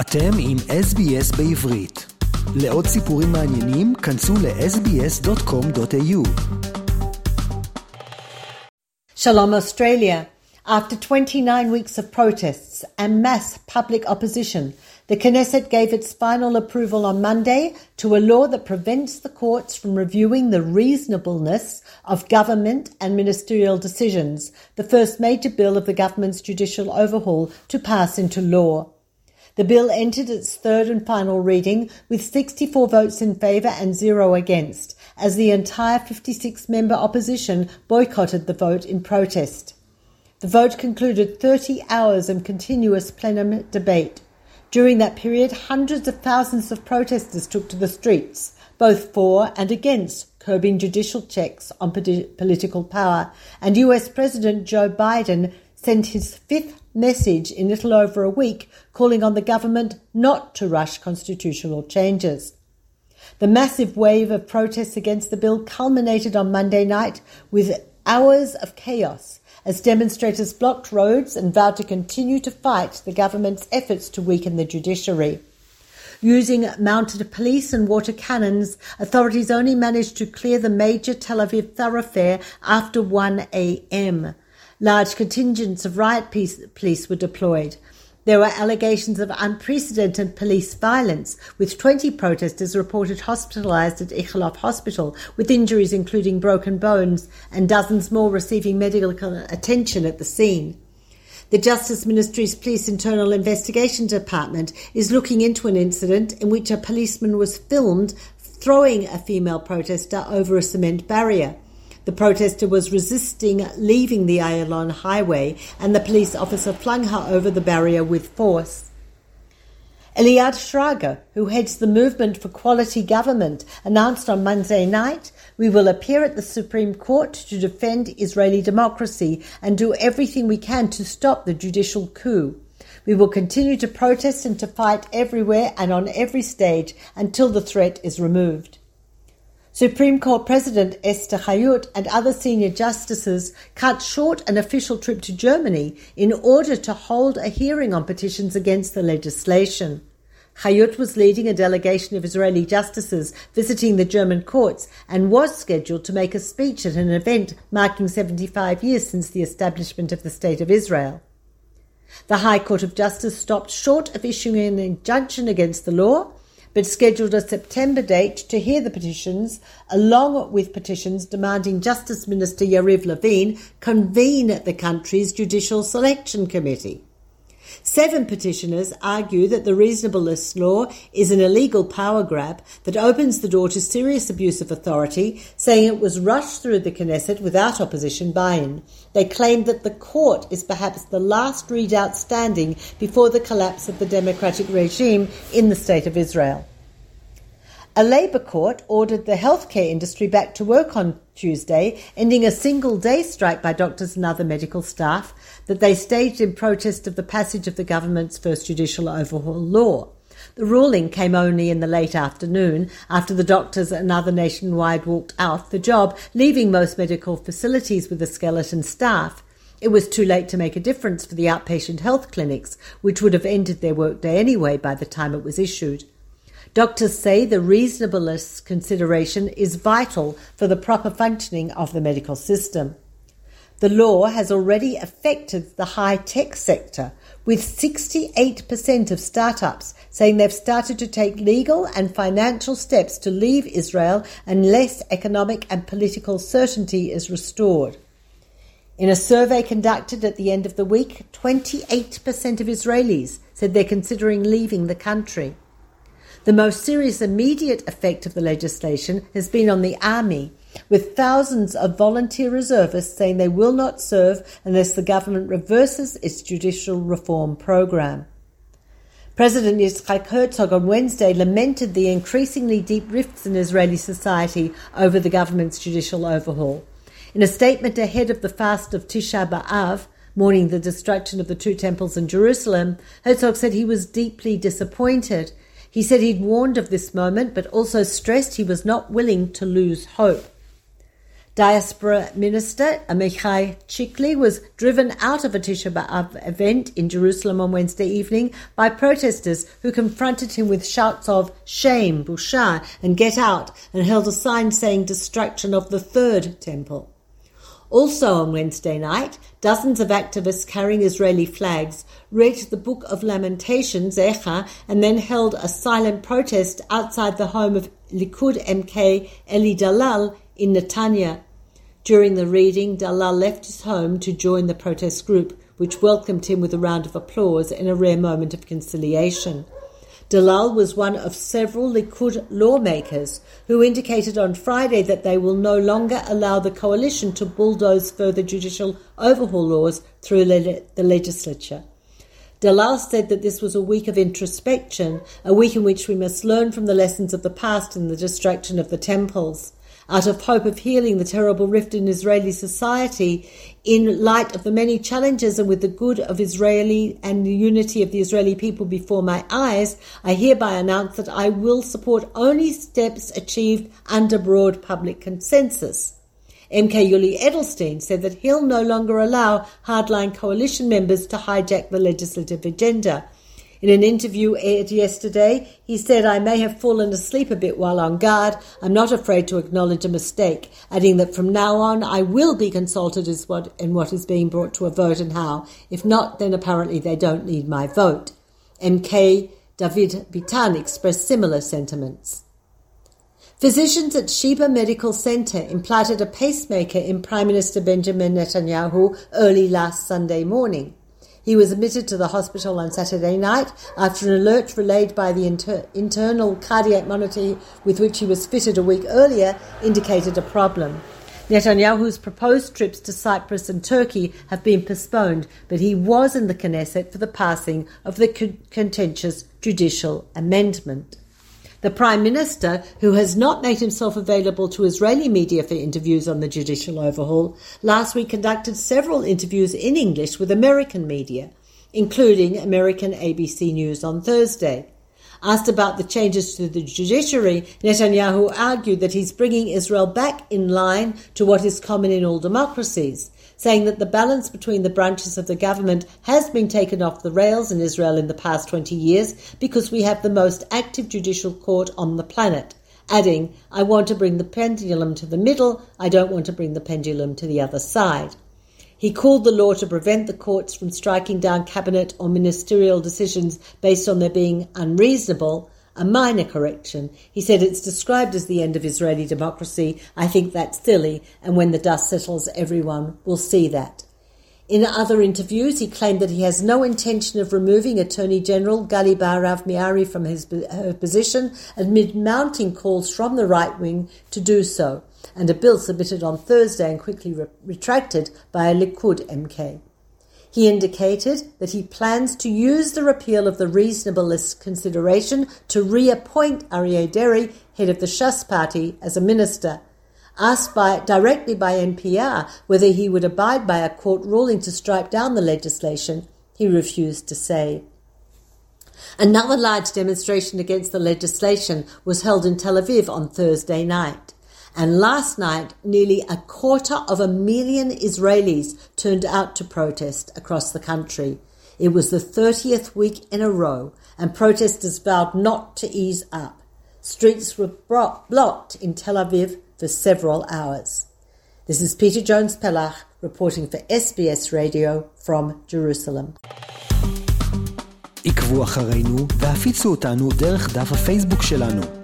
אתם עם SBS בעברית. לעוד סיפורים מעניינים, כנסו ל-sbs.com.au. Shalom Australia. After 29 weeks of protests and mass public opposition, the Knesset gave its final approval on Monday to a law that prevents the courts from reviewing the reasonableness of government and ministerial decisions, the first major bill of the government's judicial overhaul to pass into law. The bill entered its third and final reading with 64 votes in favour and zero against, as the entire 56 member opposition boycotted the vote in protest. The vote concluded 30 hours of continuous plenum debate. During that period, hundreds of thousands of protesters took to the streets, both for and against curbing judicial checks on political power, and US President Joe Biden sent his fifth message in little over a week calling on the government not to rush constitutional changes. The massive wave of protests against the bill culminated on Monday night with hours of chaos as demonstrators blocked roads and vowed to continue to fight the government's efforts to weaken the judiciary. Using mounted police and water cannons, authorities only managed to clear the major Tel Aviv thoroughfare after 1 a.m. Large contingents of riot police were deployed. There were allegations of unprecedented police violence, with 20 protesters reported hospitalized at Ichilov Hospital with injuries including broken bones and dozens more receiving medical attention at the scene. The Justice Ministry's Police Internal Investigation Department is looking into an incident in which a policeman was filmed throwing a female protester over a cement barrier. The protester was resisting leaving the Ayalon highway and the police officer flung her over the barrier with force. Eliad Schrager, who heads the Movement for Quality Government, announced on Monday night, we will appear at the Supreme Court to defend Israeli democracy and do everything we can to stop the judicial coup. We will continue to protest and to fight everywhere and on every stage until the threat is removed. Supreme Court President Esther Hayut and other senior justices cut short an official trip to Germany in order to hold a hearing on petitions against the legislation. Hayut was leading a delegation of Israeli justices visiting the German courts and was scheduled to make a speech at an event marking 75 years since the establishment of the State of Israel. The High Court of Justice stopped short of issuing an injunction against the law but scheduled a September date to hear the petitions, along with petitions demanding Justice Minister Yariv Levin convene the country's Judicial Selection Committee. Seven petitioners argue that the reasonableness law is an illegal power grab that opens the door to serious abuse of authority, saying it was rushed through the Knesset without opposition buy-in. They claim that the court is perhaps the last redoubt standing before the collapse of the democratic regime in the State of Israel. A Labour court ordered the healthcare industry back to work on Tuesday, ending a single day strike by doctors and other medical staff that they staged in protest of the passage of the government's first judicial overhaul law. The ruling came only in the late afternoon after the doctors and other nationwide walked out the job, leaving most medical facilities with a skeleton staff. It was too late to make a difference for the outpatient health clinics, which would have ended their workday anyway by the time it was issued. Doctors say the reasonableness consideration is vital for the proper functioning of the medical system. The law has already affected the high tech sector, with 68% of startups saying they've started to take legal and financial steps to leave Israel unless economic and political certainty is restored. In a survey conducted at the end of the week, 28% of Israelis said they're considering leaving the country. The most serious immediate effect of the legislation has been on the army, with thousands of volunteer reservists saying they will not serve unless the government reverses its judicial reform program. President Yitzhak Herzog on Wednesday lamented the increasingly deep rifts in Israeli society over the government's judicial overhaul. In a statement ahead of the fast of Tisha B'Av, mourning the destruction of the two temples in Jerusalem, Herzog said he was deeply disappointed he said he'd warned of this moment, but also stressed he was not willing to lose hope. Diaspora Minister Amichai Chikli was driven out of a Tisha B'Av event in Jerusalem on Wednesday evening by protesters who confronted him with shouts of shame, busha, and get out, and held a sign saying destruction of the third temple. Also on Wednesday night, dozens of activists carrying Israeli flags read the Book of Lamentations, Echa, and then held a silent protest outside the home of Likud MK Eli Dalal in Netanya. During the reading, Dalal left his home to join the protest group, which welcomed him with a round of applause in a rare moment of conciliation. Dalal was one of several Likud lawmakers who indicated on Friday that they will no longer allow the coalition to bulldoze further judicial overhaul laws through le- the legislature. Dalal said that this was a week of introspection, a week in which we must learn from the lessons of the past and the destruction of the temples out of hope of healing the terrible rift in Israeli society in light of the many challenges and with the good of Israeli and the unity of the Israeli people before my eyes, I hereby announce that I will support only steps achieved under broad public consensus. MK Yuli Edelstein said that he'll no longer allow hardline coalition members to hijack the legislative agenda. In an interview aired yesterday, he said, I may have fallen asleep a bit while on guard. I'm not afraid to acknowledge a mistake, adding that from now on I will be consulted as what, in what is being brought to a vote and how. If not, then apparently they don't need my vote. MK David Bitan expressed similar sentiments. Physicians at Sheba Medical Center implanted a pacemaker in Prime Minister Benjamin Netanyahu early last Sunday morning. He was admitted to the hospital on Saturday night after an alert relayed by the inter- internal cardiac monitor with which he was fitted a week earlier indicated a problem. Netanyahu's proposed trips to Cyprus and Turkey have been postponed, but he was in the Knesset for the passing of the contentious judicial amendment. The Prime Minister, who has not made himself available to Israeli media for interviews on the judicial overhaul, last week conducted several interviews in English with American media, including American ABC News on Thursday. Asked about the changes to the judiciary, Netanyahu argued that he's bringing Israel back in line to what is common in all democracies saying that the balance between the branches of the government has been taken off the rails in Israel in the past 20 years because we have the most active judicial court on the planet. Adding, I want to bring the pendulum to the middle, I don't want to bring the pendulum to the other side. He called the law to prevent the courts from striking down cabinet or ministerial decisions based on their being unreasonable a minor correction. He said it's described as the end of Israeli democracy. I think that's silly, and when the dust settles, everyone will see that. In other interviews, he claimed that he has no intention of removing Attorney General Gali Baharav Miara from his her position amid mounting calls from the right wing to do so, and a bill submitted on Thursday and quickly re- retracted by a Likud MK. He indicated that he plans to use the repeal of the reasonableness consideration to reappoint Aryeh Deri, head of the Shas party, as a minister. Asked by, directly by NPR whether he would abide by a court ruling to strike down the legislation, he refused to say. Another large demonstration against the legislation was held in Tel Aviv on Thursday night. And last night, nearly a quarter of a million Israelis turned out to protest across the country. It was the 30th week in a row, and protesters vowed not to ease up. Streets were blocked in Tel Aviv for several hours. This is Peta Jones Pellach reporting for SBS Radio from Jerusalem. עקבו אחרינו והפיצו אותנו דרך דף הפייסבוק שלנו.